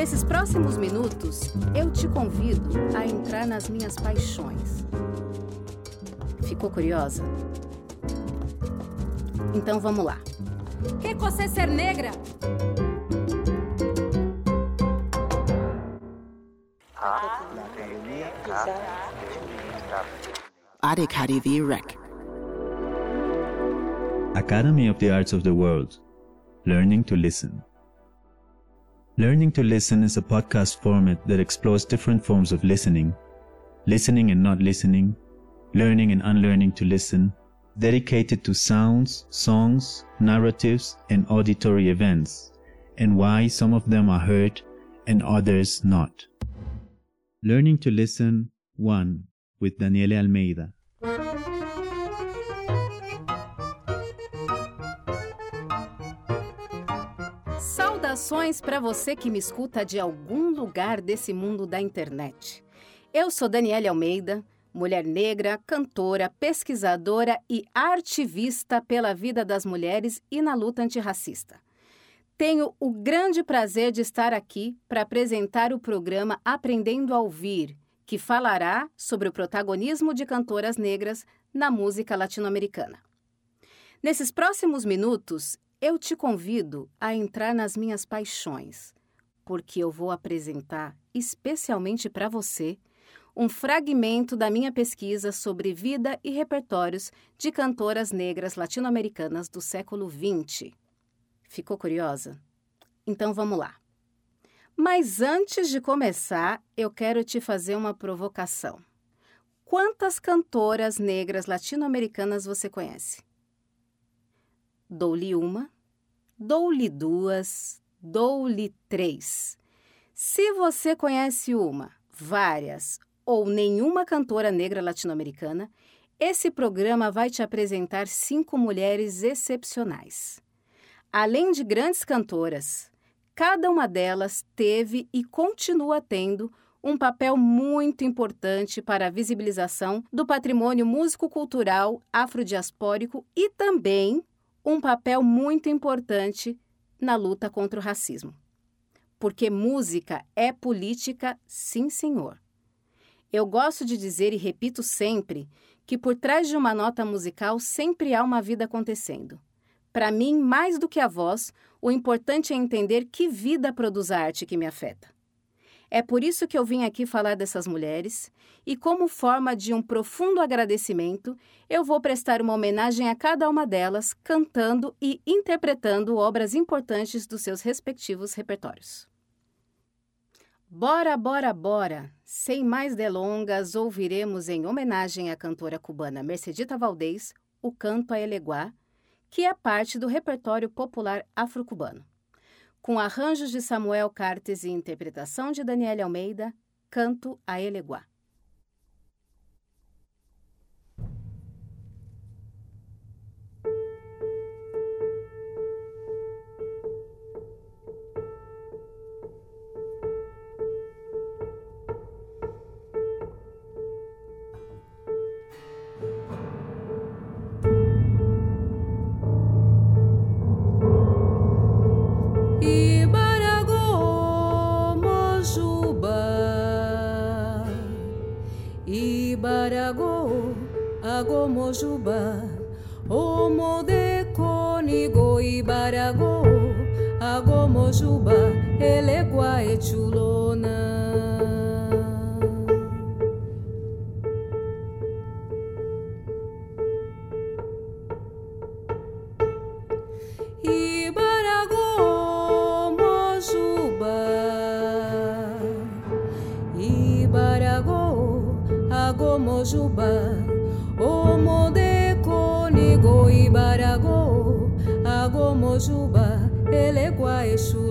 Nesses próximos minutos, eu te convido a entrar nas minhas paixões. Ficou curiosa? Então vamos lá. Que você ser negra? Adhikari Rec. Academy of the Arts of the World Learning to Listen. Learning to Listen is a podcast format that explores different forms of listening, listening and not listening, learning and unlearning to listen, dedicated to sounds, songs, narratives, and auditory events, and why some of them are heard and others not. Learning to Listen 1 with Daniele Almeida. Saudações para você que me escuta de algum lugar desse mundo da internet. Eu sou Daniele Almeida, mulher negra, cantora, pesquisadora e artivista pela vida das mulheres e na luta antirracista. Tenho o grande prazer de estar aqui para apresentar o programa Aprendendo a Ouvir, que falará sobre o protagonismo de cantoras negras na música latino-americana. Nesses próximos minutos, eu te convido a entrar nas minhas paixões, porque eu vou apresentar especialmente para você um fragmento da minha pesquisa sobre vida e repertórios de cantoras negras latino-americanas do século XX. Ficou curiosa? Então vamos lá. Mas antes de começar, eu quero te fazer uma provocação. Quantas cantoras negras latino-americanas você conhece? Dou-lhe uma, dou-lhe duas, dou-lhe três. Se você conhece uma, várias ou nenhuma cantora negra latino-americana, esse programa vai te apresentar cinco mulheres excepcionais. Além de grandes cantoras, cada uma delas teve e continua tendo um papel muito importante para a visibilização do patrimônio músico-cultural afrodiaspórico e também um papel muito importante na luta contra o racismo. Porque música é política, sim, senhor. Eu gosto de dizer e repito sempre que por trás de uma nota musical sempre há uma vida acontecendo. Para mim, mais do que a voz, o importante é entender que vida produz a arte que me afeta. É por isso que eu vim aqui falar dessas mulheres e, como forma de um profundo agradecimento, eu vou prestar uma homenagem a cada uma delas, cantando e interpretando obras importantes dos seus respectivos repertórios. Bora, bora, bora! Sem mais delongas, ouviremos em homenagem à cantora cubana Mercedita Valdez o canto a Eleguá, que é parte do repertório popular afro-cubano. Com arranjos de Samuel Cartes e interpretação de Daniela Almeida, canto a Eleguá. Mojuba Omo de conigo ibarago Ago mojuba elegua chulona Ibarago mojuba Jujuba, Eleguá, Exu,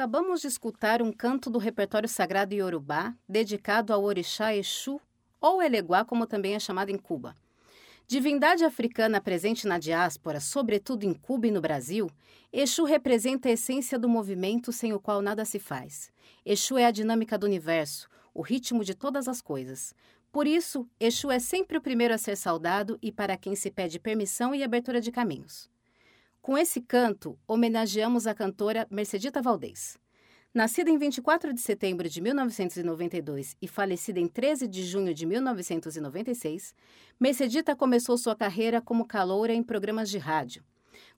Acabamos de escutar um canto do repertório sagrado iorubá dedicado ao orixá Exu, ou Eleguá, como também é chamado em Cuba. Divindade africana presente na diáspora, sobretudo em Cuba e no Brasil, Exu representa a essência do movimento sem o qual nada se faz. Exu é a dinâmica do universo, o ritmo de todas as coisas. Por isso, Exu é sempre o primeiro a ser saudado e para quem se pede permissão e abertura de caminhos. Com esse canto, homenageamos a cantora Mercedita Valdez. Nascida em 24 de setembro de 1992 e falecida em 13 de junho de 1996, Mercedita começou sua carreira como caloura em programas de rádio.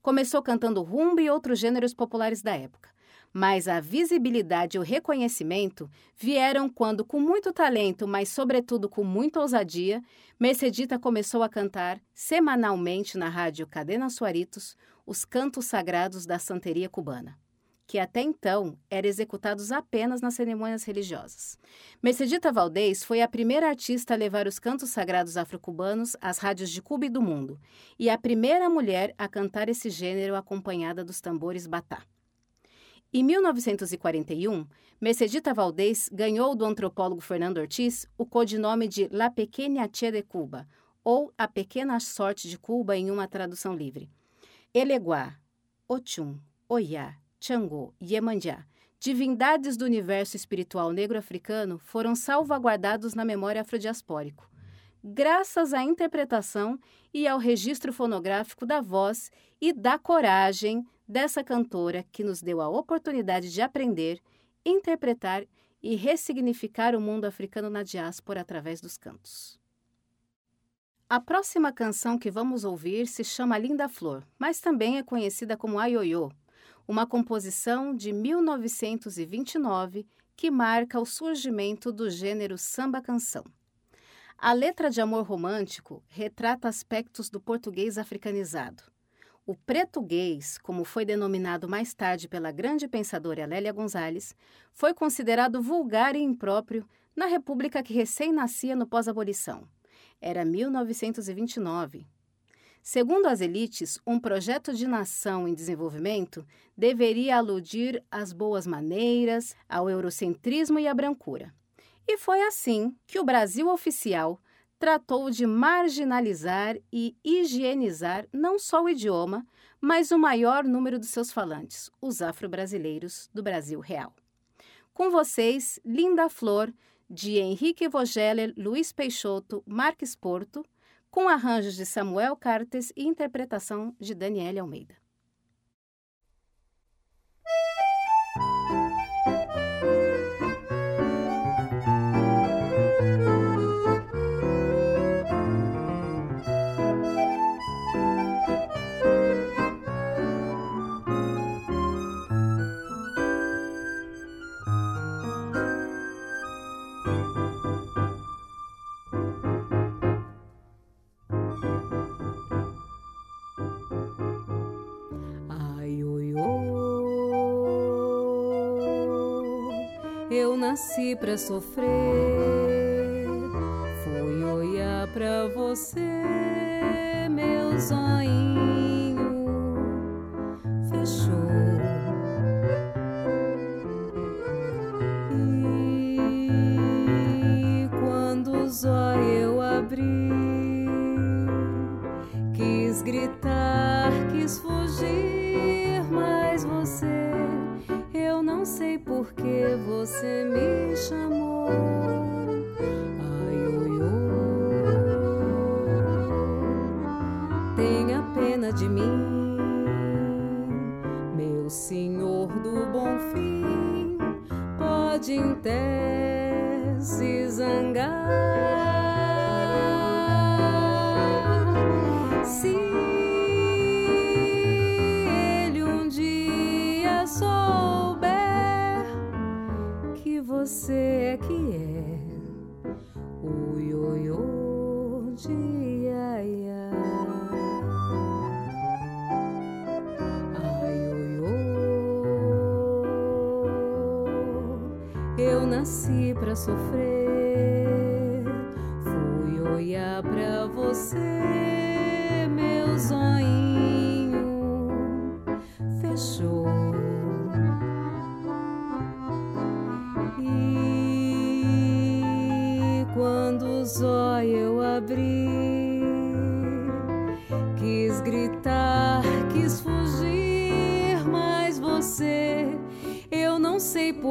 Começou cantando rumba e outros gêneros populares da época mas a visibilidade e o reconhecimento vieram quando, com muito talento, mas sobretudo com muita ousadia, Mercedita começou a cantar semanalmente na rádio Cadena Suaritos os cantos sagrados da santeria cubana, que até então eram executados apenas nas cerimônias religiosas. Mercedita Valdez foi a primeira artista a levar os cantos sagrados afro-cubanos às rádios de Cuba e do mundo, e a primeira mulher a cantar esse gênero acompanhada dos tambores batá. Em 1941, Mercedita Valdez ganhou do antropólogo Fernando Ortiz o codinome de La Pequena Tia de Cuba, ou A Pequena Sorte de Cuba em uma tradução livre. Eleguá, Oyá, Xangô e Iemanjá, divindades do universo espiritual negro-africano, foram salvaguardados na memória afrodiaspórico, graças à interpretação e ao registro fonográfico da voz e da coragem dessa cantora que nos deu a oportunidade de aprender, interpretar e ressignificar o mundo africano na diáspora através dos cantos. A próxima canção que vamos ouvir se chama Linda Flor, mas também é conhecida como Ayoyo, uma composição de 1929 que marca o surgimento do gênero samba-canção. A letra de amor romântico retrata aspectos do português africanizado. O pretuguês, como foi denominado mais tarde pela grande pensadora Lélia Gonzalez, foi considerado vulgar e impróprio na república que recém-nascia no pós-abolição. Era 1929. Segundo as elites, um projeto de nação em desenvolvimento deveria aludir às boas maneiras, ao eurocentrismo e à brancura. E foi assim que o Brasil oficial tratou de marginalizar e higienizar não só o idioma, mas o maior número de seus falantes, os afro-brasileiros do Brasil real. Com vocês, Linda Flor, de Henrique Vogeler, Luiz Peixoto, Marques Porto, com arranjos de Samuel Cartes e interpretação de Daniele Almeida. Eu nasci pra sofrer. Fui olhar pra você, meu zoinho eu nasci pra sofrer. Fui olhar pra você,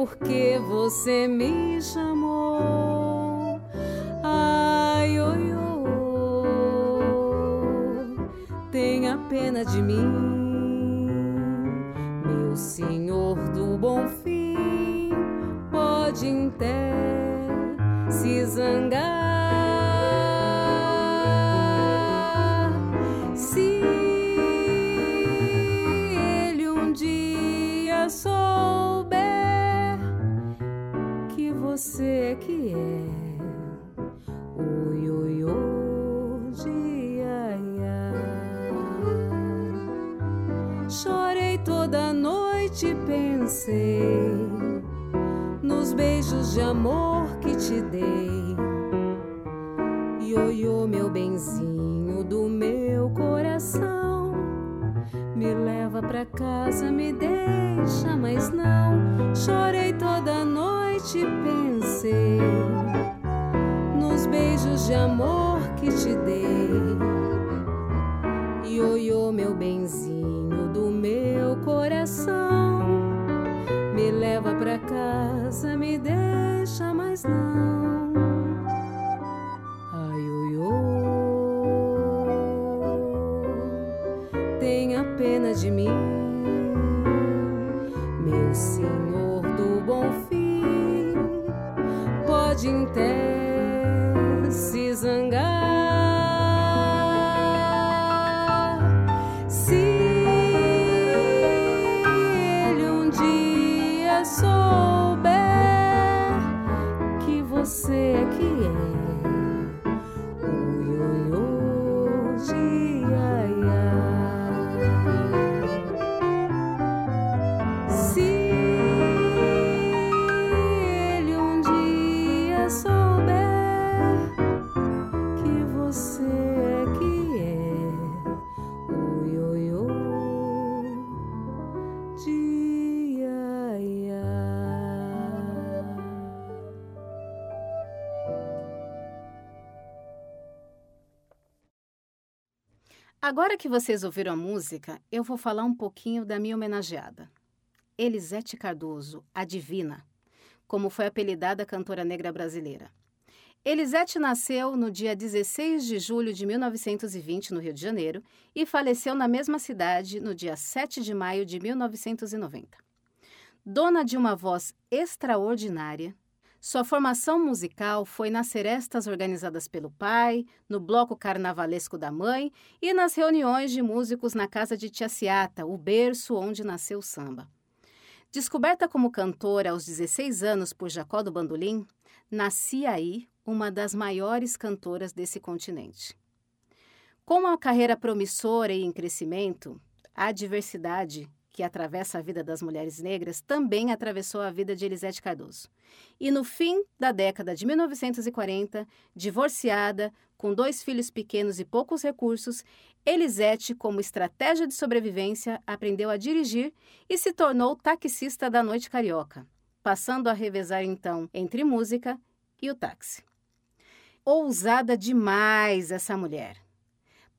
sei por que você me chamou. Ai, oi, oi, tenha pena de mim, de amor que te dei. Ioiô, meu benzinho do meu coração. Me leva pra casa, me deixa, mas não. Chorei toda noite e pensei nos beijos de amor que te dei. Ioiô, meu benzinho Agora que vocês ouviram a música, eu vou falar um pouquinho da minha homenageada. Elisete Cardoso, a Divina, como foi apelidada a cantora negra brasileira. Elisete nasceu no dia 16 de julho de 1920, no Rio de Janeiro, e faleceu na mesma cidade no dia 7 de maio de 1990. Dona de uma voz extraordinária, sua formação musical foi nas serestas organizadas pelo pai, no bloco carnavalesco da mãe e nas reuniões de músicos na casa de Tia Ciata, o berço onde nasceu o samba. Descoberta como cantora aos 16 anos por Jacó do Bandolim, nascia aí uma das maiores cantoras desse continente. Com uma carreira promissora e em crescimento, a diversidade que atravessa a vida das mulheres negras, também atravessou a vida de Elisete Cardoso. E no fim da década de 1940, divorciada, com dois filhos pequenos e poucos recursos, Elisete, como estratégia de sobrevivência, aprendeu a dirigir e se tornou taxista da noite carioca, passando a revezar então entre música e o táxi. Ousada demais essa mulher.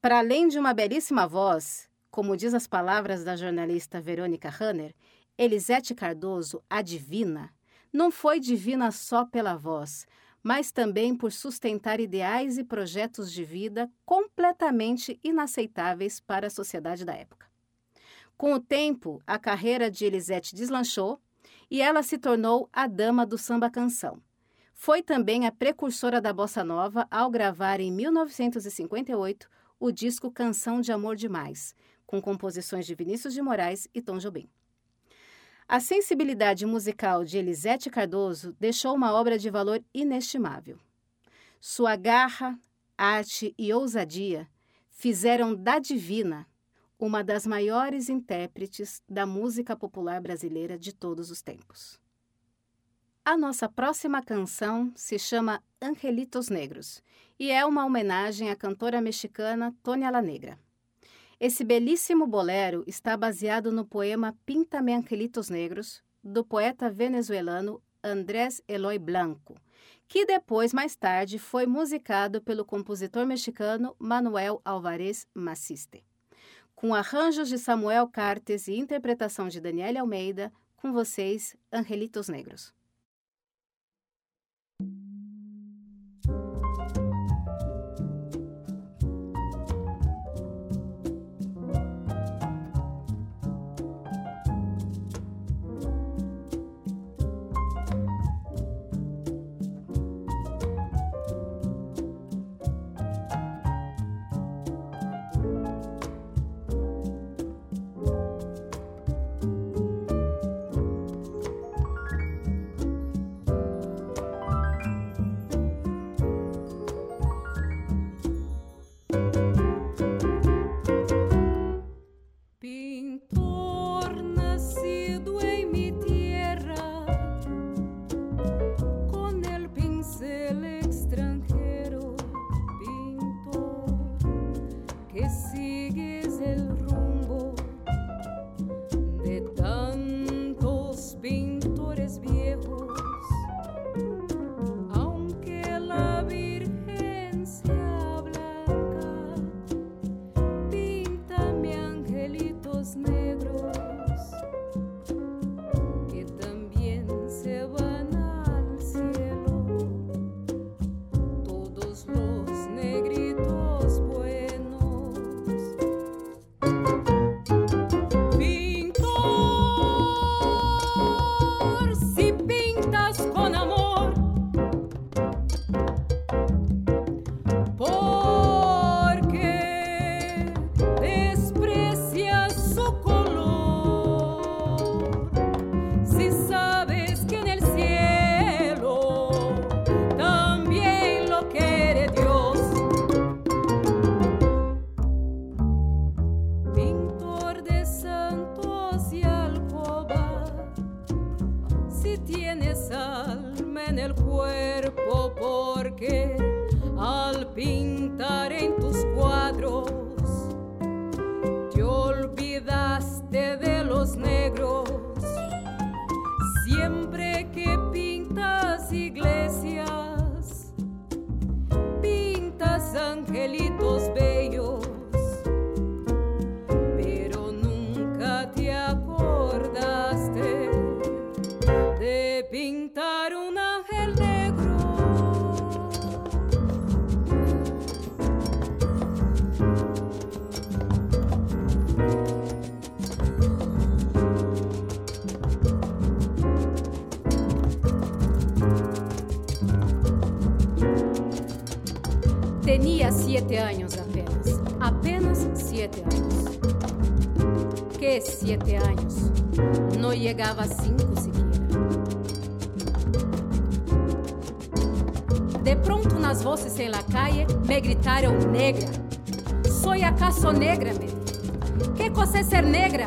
Para além de uma belíssima voz, como diz as palavras da jornalista Verônica Hanner, Elisete Cardoso, a divina, não foi divina só pela voz, mas também por sustentar ideais e projetos de vida completamente inaceitáveis para a sociedade da época. Com o tempo, a carreira de Elisete deslanchou e ela se tornou a dama do samba canção. Foi também a precursora da bossa nova ao gravar em 1958 o disco Canção de Amor Demais, com composições de Vinícius de Moraes e Tom Jobim. A sensibilidade musical de Elisete Cardoso deixou uma obra de valor inestimável. Sua garra, arte e ousadia fizeram da Divina uma das maiores intérpretes da música popular brasileira de todos os tempos. A nossa próxima canção se chama Angelitos Negros e é uma homenagem à cantora mexicana Tônia La Negra. Esse belíssimo bolero está baseado no poema Pinta-me Angelitos Negros, do poeta venezuelano Andrés Eloy Blanco, que depois, mais tarde, foi musicado pelo compositor mexicano Manuel Alvarez Maciste. Com arranjos de Samuel Cartes e interpretação de Daniela Almeida, com vocês, Angelitos Negros. Siete años apenas, apenas siete años. ¿Qué siete años? No llegaba a cinco siquiera. De pronto, unas voces en la calle me gritaron negra. ¿Soy acaso negra, me? ¿Qué cosa es ser negra?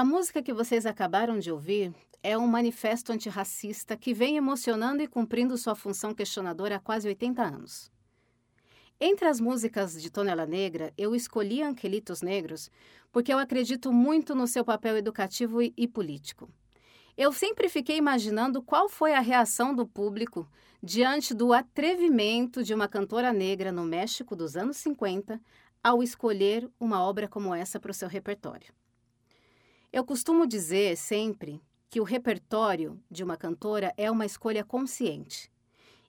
A música que vocês acabaram de ouvir é um manifesto antirracista que vem emocionando e cumprindo sua função questionadora há quase 80 anos. Entre as músicas de Tonela Negra, eu escolhi Angelitos Negros porque eu acredito muito no seu papel educativo e, e político. Eu sempre fiquei imaginando qual foi a reação do público diante do atrevimento de uma cantora negra no México dos anos 50 ao escolher uma obra como essa para o seu repertório. Eu costumo dizer sempre que o repertório de uma cantora é uma escolha consciente.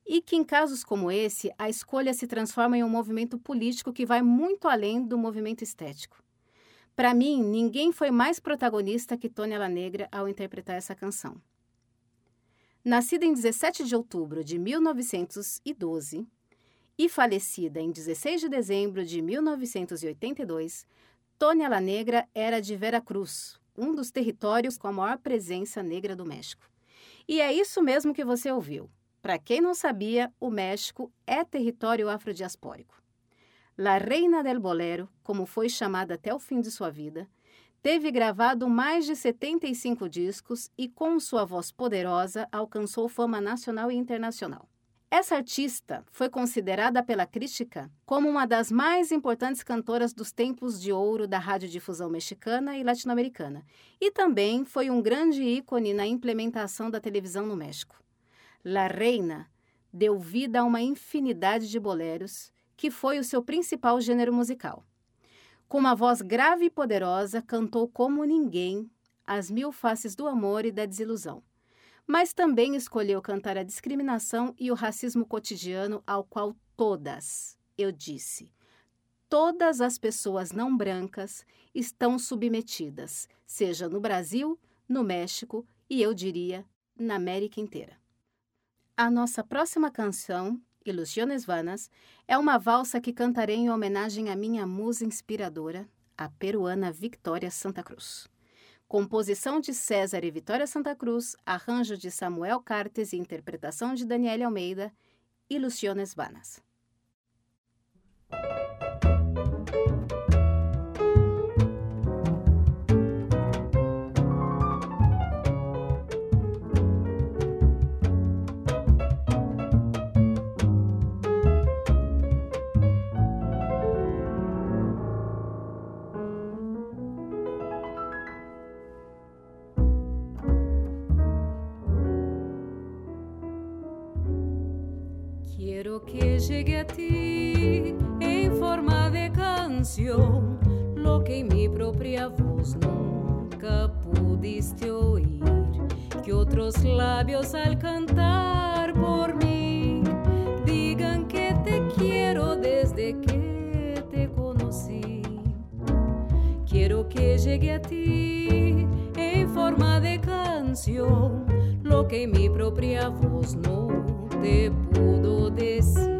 E que em casos como esse, a escolha se transforma em um movimento político que vai muito além do movimento estético. Para mim, ninguém foi mais protagonista que Tônia La Negra ao interpretar essa canção. Nascida em 17 de outubro de 1912 e falecida em 16 de dezembro de 1982, Tônia La Negra era de Vera Cruz, um dos territórios com a maior presença negra do México. E é isso mesmo que você ouviu. Para quem não sabia, o México é território afrodiaspórico. La Reina del Bolero, como foi chamada até o fim de sua vida, teve gravado mais de 75 discos e, com sua voz poderosa, alcançou fama nacional e internacional. Essa artista foi considerada pela crítica como uma das mais importantes cantoras dos tempos de ouro da radiodifusão mexicana e latino-americana, e também foi um grande ícone na implementação da televisão no México. La Reina deu vida a uma infinidade de boleros, que foi o seu principal gênero musical. Com uma voz grave e poderosa, cantou como ninguém as mil faces do amor e da desilusão mas também escolheu cantar a discriminação e o racismo cotidiano ao qual todas, eu disse, todas as pessoas não brancas estão submetidas, seja no Brasil, no México e eu diria na América inteira. A nossa próxima canção, Ilusiones Vanas, é uma valsa que cantarei em homenagem à minha musa inspiradora, a peruana Victoria Santa Cruz. Composição de César e Vitória Santa Cruz, arranjo de Samuel Cartes e interpretação de Daniela Almeida, Ilusiones Vanas. Quiero que llegue a ti en forma de canción, lo que en mi propia voz nunca pudiste oír, que otros labios al cantar por mí digan que te quiero desde que te conocí. Quiero que llegue a ti en forma de canción, lo que en mi propia voz no te pudo decir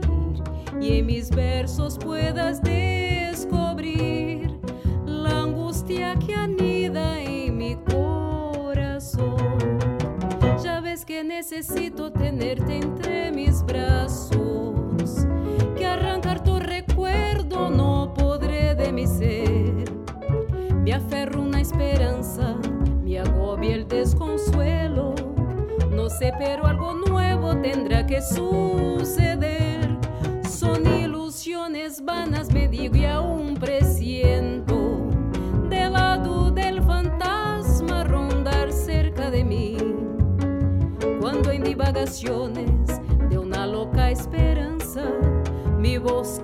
y en mis versos puedas descubrir la angustia que anida en mi corazón. Ya ves que necesito tenerte entre mis brazos, que arrancar tu recuerdo no podré de mi ser. Me aferro una esperanza, me agobia el desconsuelo. No sé, pero algo tendrá que suceder. Son ilusiones vanas, me digo y aún presiento. Del lado del fantasma rondar cerca de mí. Cuando en divagaciones de una loca esperanza, mi voz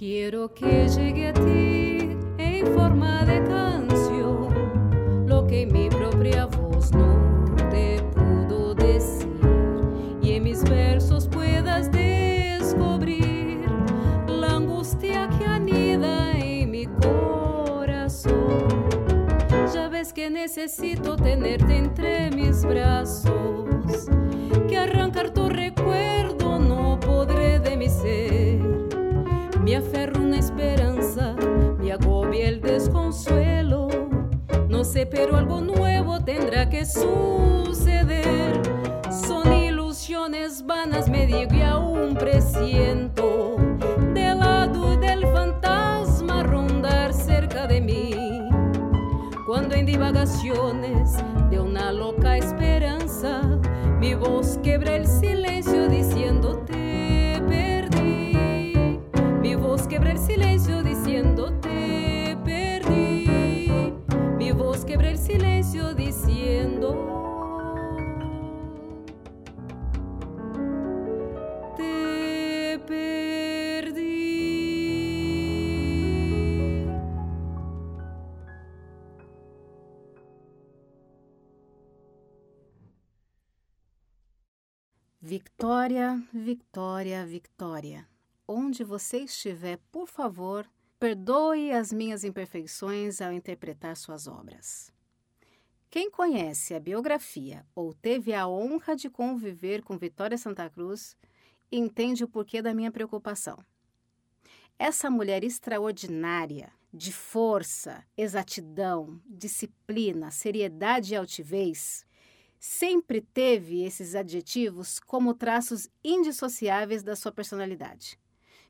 Quiero que llegue a ti en forma de canción, lo que mi propia voz no te pudo decir, y en mis versos puedas descubrir la angustia que anida en mi corazón. Ya ves que necesito tenerte entre mis brazos, que arrancar tu recuerdo no podré de mi ser. Me aferro una esperanza, me agobia el desconsuelo. No sé, pero algo nuevo tendrá que suceder. Son ilusiones vanas, me digo y aún presiento. Del lado del fantasma rondar cerca de mí. Cuando en divagaciones de una loca esperanza, mi voz quebra el silencio Victória, Victória, Victória. Onde você estiver, por favor, perdoe as minhas imperfeições ao interpretar suas obras. Quem conhece a biografia ou teve a honra de conviver com Vitória Santa Cruz entende o porquê da minha preocupação. Essa mulher extraordinária, de força, exatidão, disciplina, seriedade e altivez, sempre teve esses adjetivos como traços indissociáveis da sua personalidade.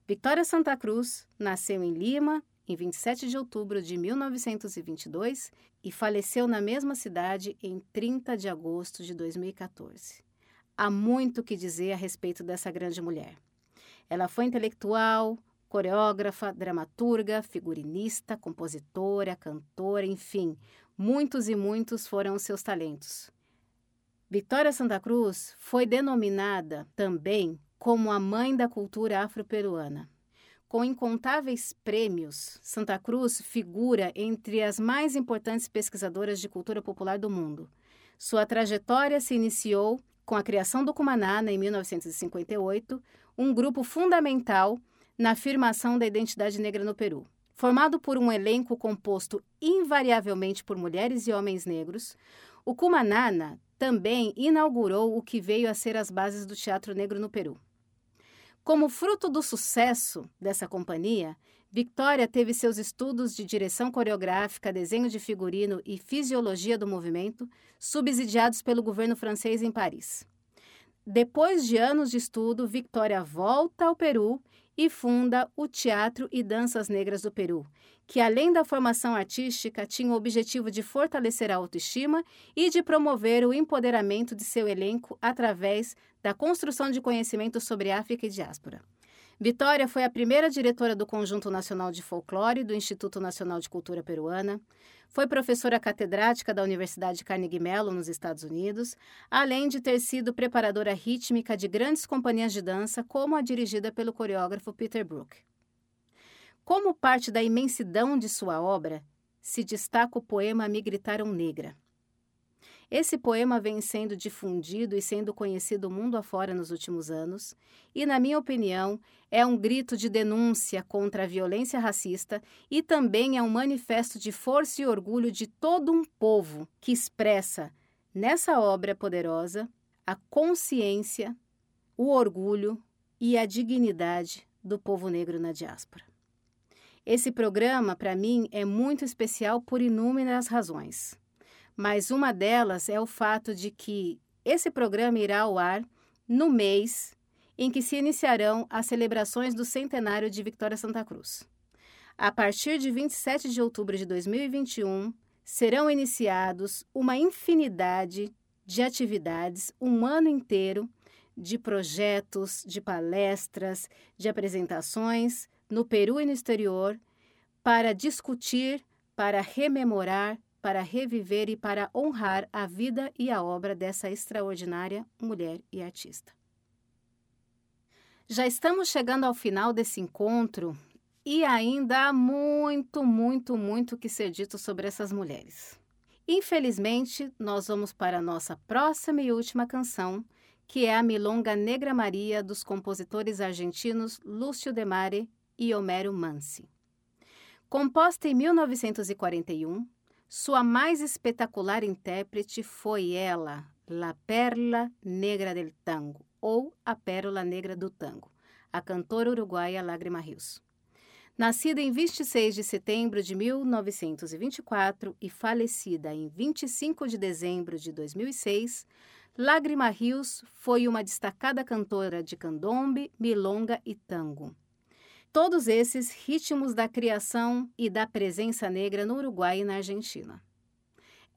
Victoria Santa Cruz nasceu em Lima em 27 de outubro de 1922 e faleceu na mesma cidade em 30 de agosto de 2014. Há muito que dizer a respeito dessa grande mulher. Ela foi intelectual, coreógrafa, dramaturga, figurinista, compositora, cantora, enfim, muitos e muitos foram os seus talentos. Vitória Santa Cruz foi denominada também como a mãe da cultura afro-peruana. Com incontáveis prêmios, Santa Cruz figura entre as mais importantes pesquisadoras de cultura popular do mundo. Sua trajetória se iniciou com a criação do Cumanana em 1958, um grupo fundamental na afirmação da identidade negra no Peru. Formado por um elenco composto invariavelmente por mulheres e homens negros, o Cumanana também inaugurou o que veio a ser as bases do teatro negro no Peru. Como fruto do sucesso dessa companhia, Victoria teve seus estudos de direção coreográfica, desenho de figurino e fisiologia do movimento subsidiados pelo governo francês em Paris. Depois de anos de estudo, Victoria volta ao Peru e funda o Teatro e Danças Negras do Peru, que além da formação artística tinha o objetivo de fortalecer a autoestima e de promover o empoderamento de seu elenco através da construção de conhecimento sobre África e diáspora. Vitória foi a primeira diretora do Conjunto Nacional de Folclore do Instituto Nacional de Cultura Peruana. Foi professora catedrática da Universidade Carnegie Mellon, nos Estados Unidos, além de ter sido preparadora rítmica de grandes companhias de dança, como a dirigida pelo coreógrafo Peter Brook. Como parte da imensidão de sua obra, se destaca o poema Me Gritaram Negra. Esse poema vem sendo difundido e sendo conhecido mundo afora nos últimos anos, e, na minha opinião, é um grito de denúncia contra a violência racista e também é um manifesto de força e orgulho de todo um povo que expressa, nessa obra poderosa, a consciência, o orgulho e a dignidade do povo negro na diáspora. Esse programa, para mim, é muito especial por inúmeras razões mas uma delas é o fato de que esse programa irá ao ar no mês em que se iniciarão as celebrações do centenário de Vitória Santa Cruz. A partir de 27 de outubro de 2021, serão iniciados uma infinidade de atividades um ano inteiro de projetos, de palestras, de apresentações no Peru e no exterior para discutir, para rememorar para reviver e para honrar a vida e a obra dessa extraordinária mulher e artista. Já estamos chegando ao final desse encontro e ainda há muito, muito, muito que ser dito sobre essas mulheres. Infelizmente, nós vamos para a nossa próxima e última canção, que é a Milonga Negra Maria dos compositores argentinos Lúcio de Mare e Homero Mansi. Composta em 1941, sua mais espetacular intérprete foi ela, La Perla Negra del Tango, ou A Pérola Negra do Tango, a cantora uruguaia Lágrima Rios. Nascida em 26 de setembro de 1924 e falecida em 25 de dezembro de 2006, Lágrima Rios foi uma destacada cantora de candombe, milonga e tango. Todos esses ritmos da criação e da presença negra no Uruguai e na Argentina.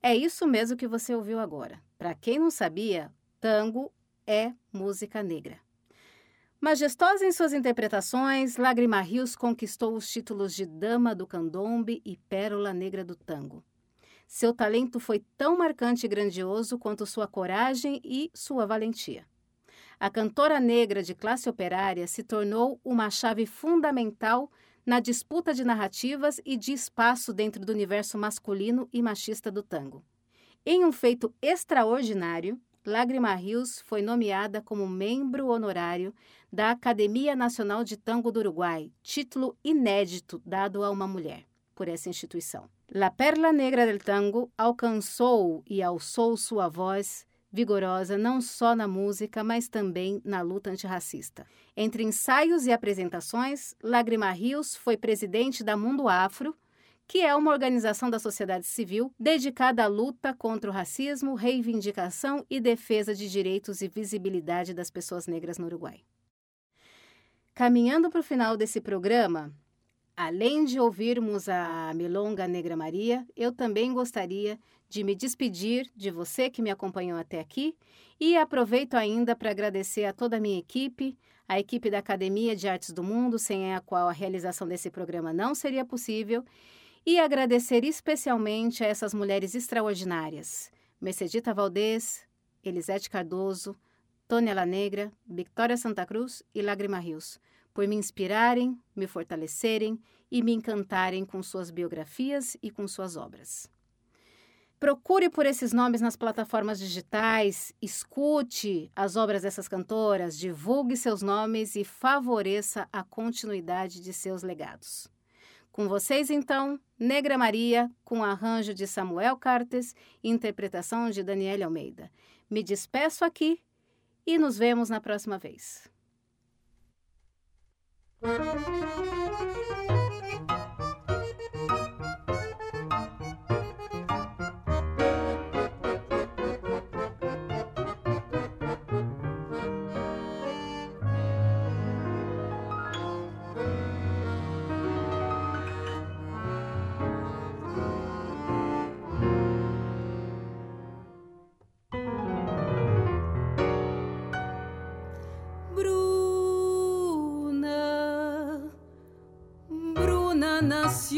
É isso mesmo que você ouviu agora. Para quem não sabia, tango é música negra. Majestosa em suas interpretações, Lágrima Rios conquistou os títulos de Dama do Candombe e Pérola Negra do Tango. Seu talento foi tão marcante e grandioso quanto sua coragem e sua valentia. A cantora negra de classe operária se tornou uma chave fundamental na disputa de narrativas e de espaço dentro do universo masculino e machista do tango. Em um feito extraordinário, Lágrima Rios foi nomeada como membro honorário da Academia Nacional de Tango do Uruguai, título inédito dado a uma mulher por essa instituição. La Perla Negra del Tango alcançou e alçou sua voz vigorosa não só na música, mas também na luta antirracista. Entre ensaios e apresentações, Lágrima Rios foi presidente da Mundo Afro, que é uma organização da sociedade civil dedicada à luta contra o racismo, reivindicação e defesa de direitos e visibilidade das pessoas negras no Uruguai. Caminhando para o final desse programa, além de ouvirmos a Milonga Negra Maria, eu também gostaria de me despedir de você que me acompanhou até aqui e aproveito ainda para agradecer a toda a minha equipe, a equipe da Academia de Artes do Mundo, sem a qual a realização desse programa não seria possível, e agradecer especialmente a essas mulheres extraordinárias: Mercedita Valdez, Elisete Cardoso, Tônia Negra, Victoria Santa Cruz e Lágrima Rios, por me inspirarem, me fortalecerem e me encantarem com suas biografias e com suas obras. Procure por esses nomes nas plataformas digitais, escute as obras dessas cantoras, divulgue seus nomes e favoreça a continuidade de seus legados. Com vocês, então, Negra Maria, com arranjo de Samuel Cartes e interpretação de Daniele Almeida. Me despeço aqui e nos vemos na próxima vez.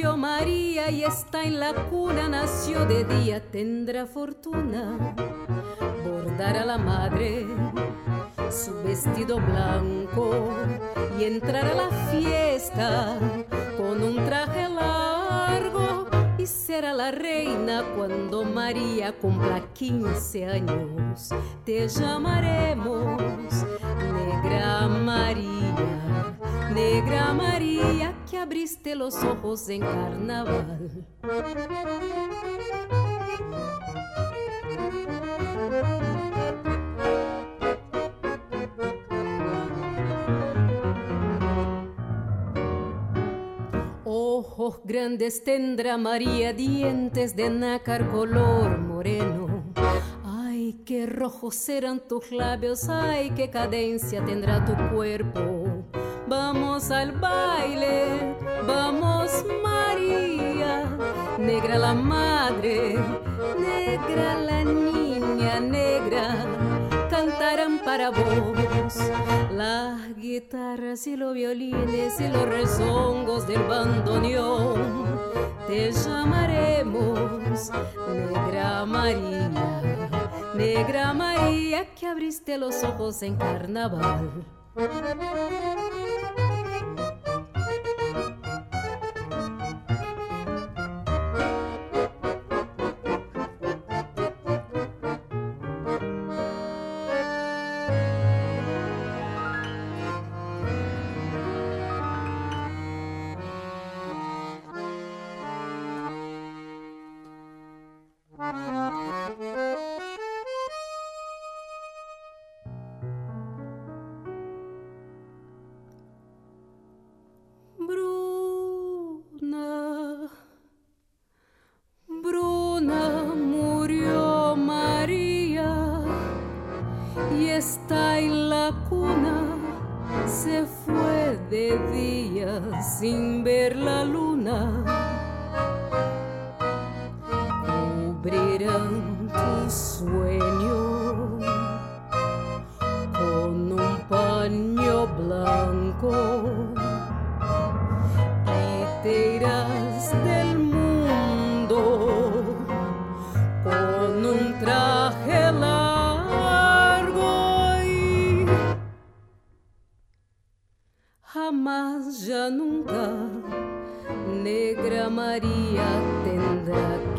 Nació María y está en la cuna, nació de día, tendrá fortuna. Bordar a la madre su vestido blanco y entrar a la fiesta con un traje largo y será la reina cuando María cumpla 15 años. Te llamaremos Negra María, Negra María que abriste los ojos en carnaval. Ojos grandes tendrá María, dientes de nácar color moreno. Ay, qué rojos serán tus labios, ay, qué cadencia tendrá tu cuerpo. Vamos al baile, vamos María, negra la madre, negra la niña, negra cantarán para vos las guitarras y los violines y los rezongos del bandoneón. Te llamaremos Negra María, Negra María que abriste los ojos en carnaval. Thank you. se fue de día sin ver la luz.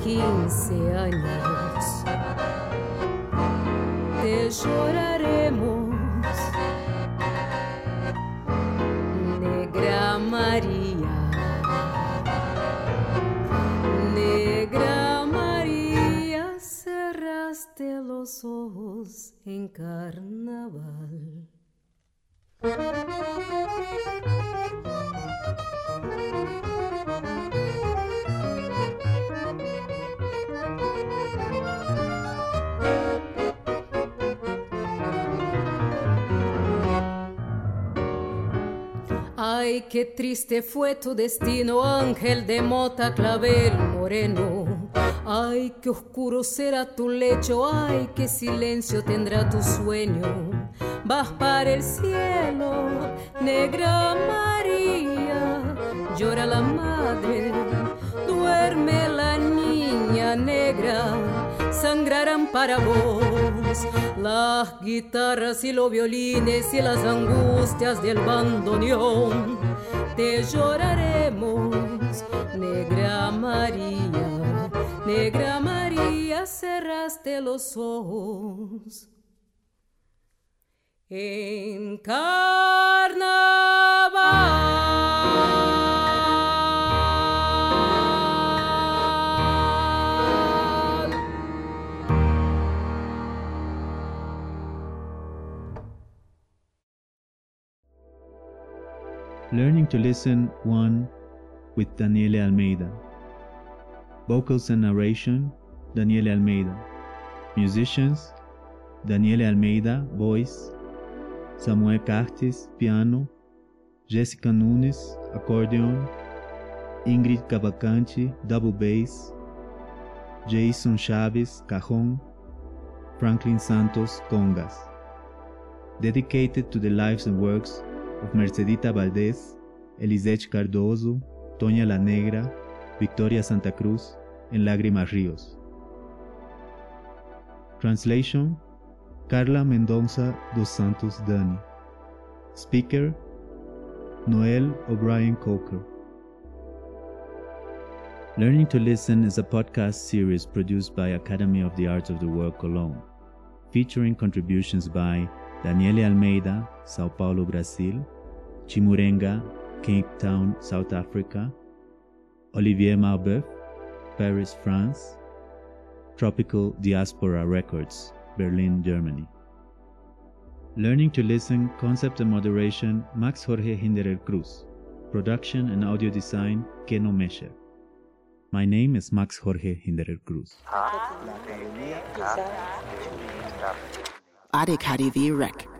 quinze anos, te choraremos, Negra Maria, Negra Maria, cerraste los ojos en carnaval. Ay, qué triste fue tu destino, ángel de mota clavel moreno. Ay, qué oscuro será tu lecho, ay, qué silencio tendrá tu sueño. Vas para el cielo, negra María, llora la madre, duerme la niña negra, sangrarán para vos las guitarras y los violines y las angustias del bandoneón. Te lloraremos, negra María, negra María, cerraste los ojos. En carnaval. Learning to Listen 1 with Daniele Almeida. Vocals and narration Daniele Almeida. Musicians Daniele Almeida, voice, Samuel Cartes, piano, Jéssica Nunes, accordion, Ingrid Cavalcante, double bass, Jason Chaves, cajon, Franklin Santos, congas. Dedicated to the lives and works of Mercedita Valdez, Elisete Cardoso, Toña la Negra, Victoria Santa Cruz, en Lágrimas Ríos. Translation Carla Mendonça dos Santos Dani. Speaker Noel O'Brien Coker. Learning to Listen is a podcast series produced by Academy of the Arts of the World Cologne, featuring contributions by Daniele Almeida, Sao Paulo, Brazil, Chimurenga, Cape Town, South Africa, Olivier Marbeuf, Paris, France, Tropical Diaspora Records, Berlin, Germany. Learning to Listen, Concept and Moderation, Max Jorge Hinderer Cruz. Production and Audio Design, Keno Mesher. My name is Max Jorge Hinderer Cruz. Ade Kadi the Wreck.